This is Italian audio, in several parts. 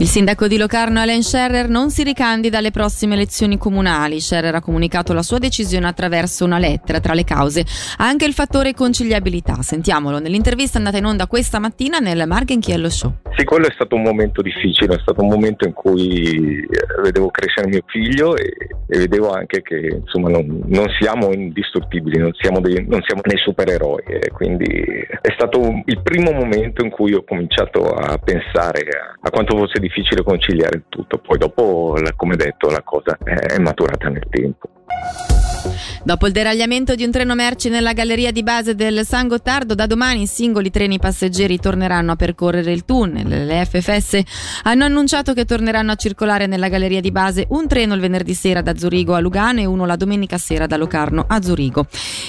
Il sindaco di Locarno Alain Scherrer non si ricandida alle prossime elezioni comunali. Scherrer ha comunicato la sua decisione attraverso una lettera. Tra le cause anche il fattore conciliabilità. Sentiamolo nell'intervista andata in onda questa mattina nel Margenchiello Show. Sì, quello è stato un momento difficile, è stato un momento in cui eh, vedevo crescere mio figlio e, e vedevo anche che insomma, non, non, siamo indistruttibili, non siamo, dei, non siamo nei supereroi. E quindi è stato il primo momento in cui ho cominciato a pensare a, a quanto fosse difficile conciliare il tutto. Poi dopo, come detto, la cosa è maturata nel tempo. Dopo il deragliamento di un treno merci nella galleria di base del San Gottardo, da domani i singoli treni passeggeri torneranno a percorrere il tunnel. Le FFS hanno annunciato che torneranno a circolare nella galleria di base un treno il venerdì sera da Zurigo a Lugano e uno la domenica sera da Locarno a Zurigo.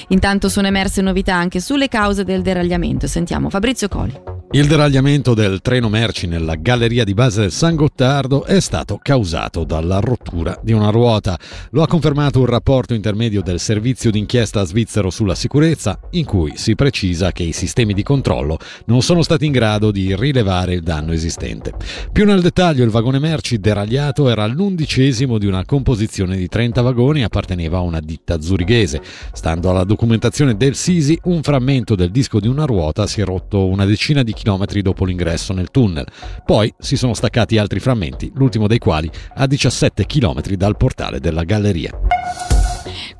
Intanto sono emerse novità anche sulle cause del deragliamento. Sentiamo Fabrizio Coli. Il deragliamento del treno merci nella galleria di base del San Gottardo è stato causato dalla rottura di una ruota. Lo ha confermato un rapporto intermedio del servizio d'inchiesta svizzero sulla sicurezza, in cui si precisa che i sistemi di controllo non sono stati in grado di rilevare il danno esistente. Più nel dettaglio, il vagone merci deragliato era l'undicesimo di una composizione di 30 vagoni e apparteneva a una ditta zurighese. Stando alla documentazione del Sisi, un frammento del disco di una ruota si è rotto una decina di chilometri dopo l'ingresso nel tunnel. Poi si sono staccati altri frammenti, l'ultimo dei quali a 17 chilometri dal portale della galleria.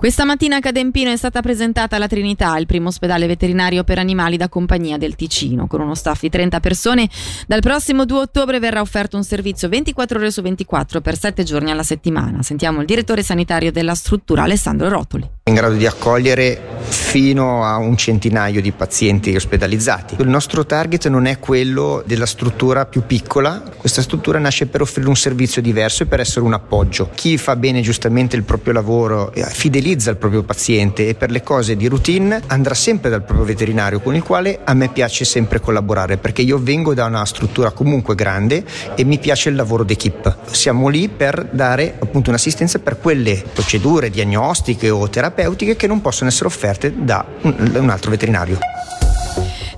Questa mattina a Cadempino è stata presentata la Trinità, il primo ospedale veterinario per animali da compagnia del Ticino. Con uno staff di 30 persone, dal prossimo 2 ottobre verrà offerto un servizio 24 ore su 24 per 7 giorni alla settimana. Sentiamo il direttore sanitario della struttura, Alessandro Rotoli. In grado di accogliere fino a un centinaio di pazienti ospedalizzati. Il nostro target non è quello della struttura più piccola, questa struttura nasce per offrire un servizio diverso e per essere un appoggio. Chi fa bene giustamente il proprio lavoro eh, fidelizza fidelizza il proprio paziente e per le cose di routine andrà sempre dal proprio veterinario con il quale a me piace sempre collaborare perché io vengo da una struttura comunque grande e mi piace il lavoro d'equipe. Siamo lì per dare appunto un'assistenza per quelle procedure diagnostiche o terapeutiche che non possono essere offerte da un, altro veterinario.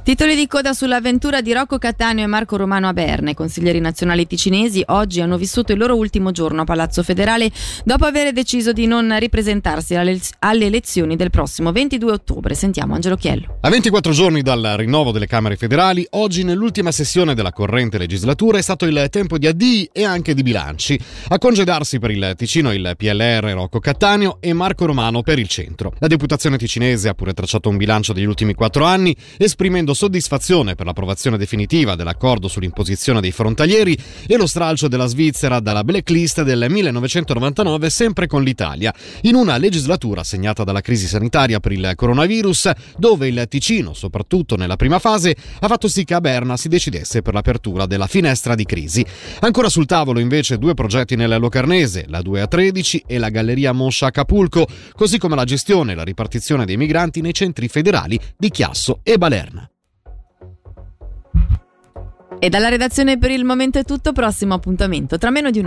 Titoli di coda sull'avventura di Rocco Cattaneo e Marco Romano a Berna. I consiglieri nazionali ticinesi oggi hanno vissuto il loro ultimo giorno a Palazzo Federale dopo aver deciso di non ripresentarsi alle elezioni del prossimo 22 ottobre. Sentiamo Angelo Chiello. A 24 giorni dal rinnovo delle Camere federali, oggi nell'ultima sessione della corrente legislatura è stato il tempo di addii e anche di bilanci. A congedarsi per il Ticino il PLR Rocco Cattaneo e Marco Romano per il centro. La deputazione ticinese ha pure tracciato un bilancio degli ultimi quattro anni, esprimendo soddisfazione per l'approvazione definitiva dell'accordo sull'imposizione dei frontalieri e lo stralcio della Svizzera dalla blacklist del 1999 sempre con l'Italia, in una legislatura segnata dalla crisi sanitaria per il coronavirus, dove il Ticino, soprattutto nella prima fase, ha fatto sì che a Berna si decidesse per l'apertura della finestra di crisi. Ancora sul tavolo invece due progetti nel Locarnese, la 2A13 e la Galleria Moscia Acapulco, così come la gestione e la ripartizione dei migranti nei centri federali di Chiasso e Balerna. E dalla redazione per il momento è tutto, prossimo appuntamento tra meno di un'ora.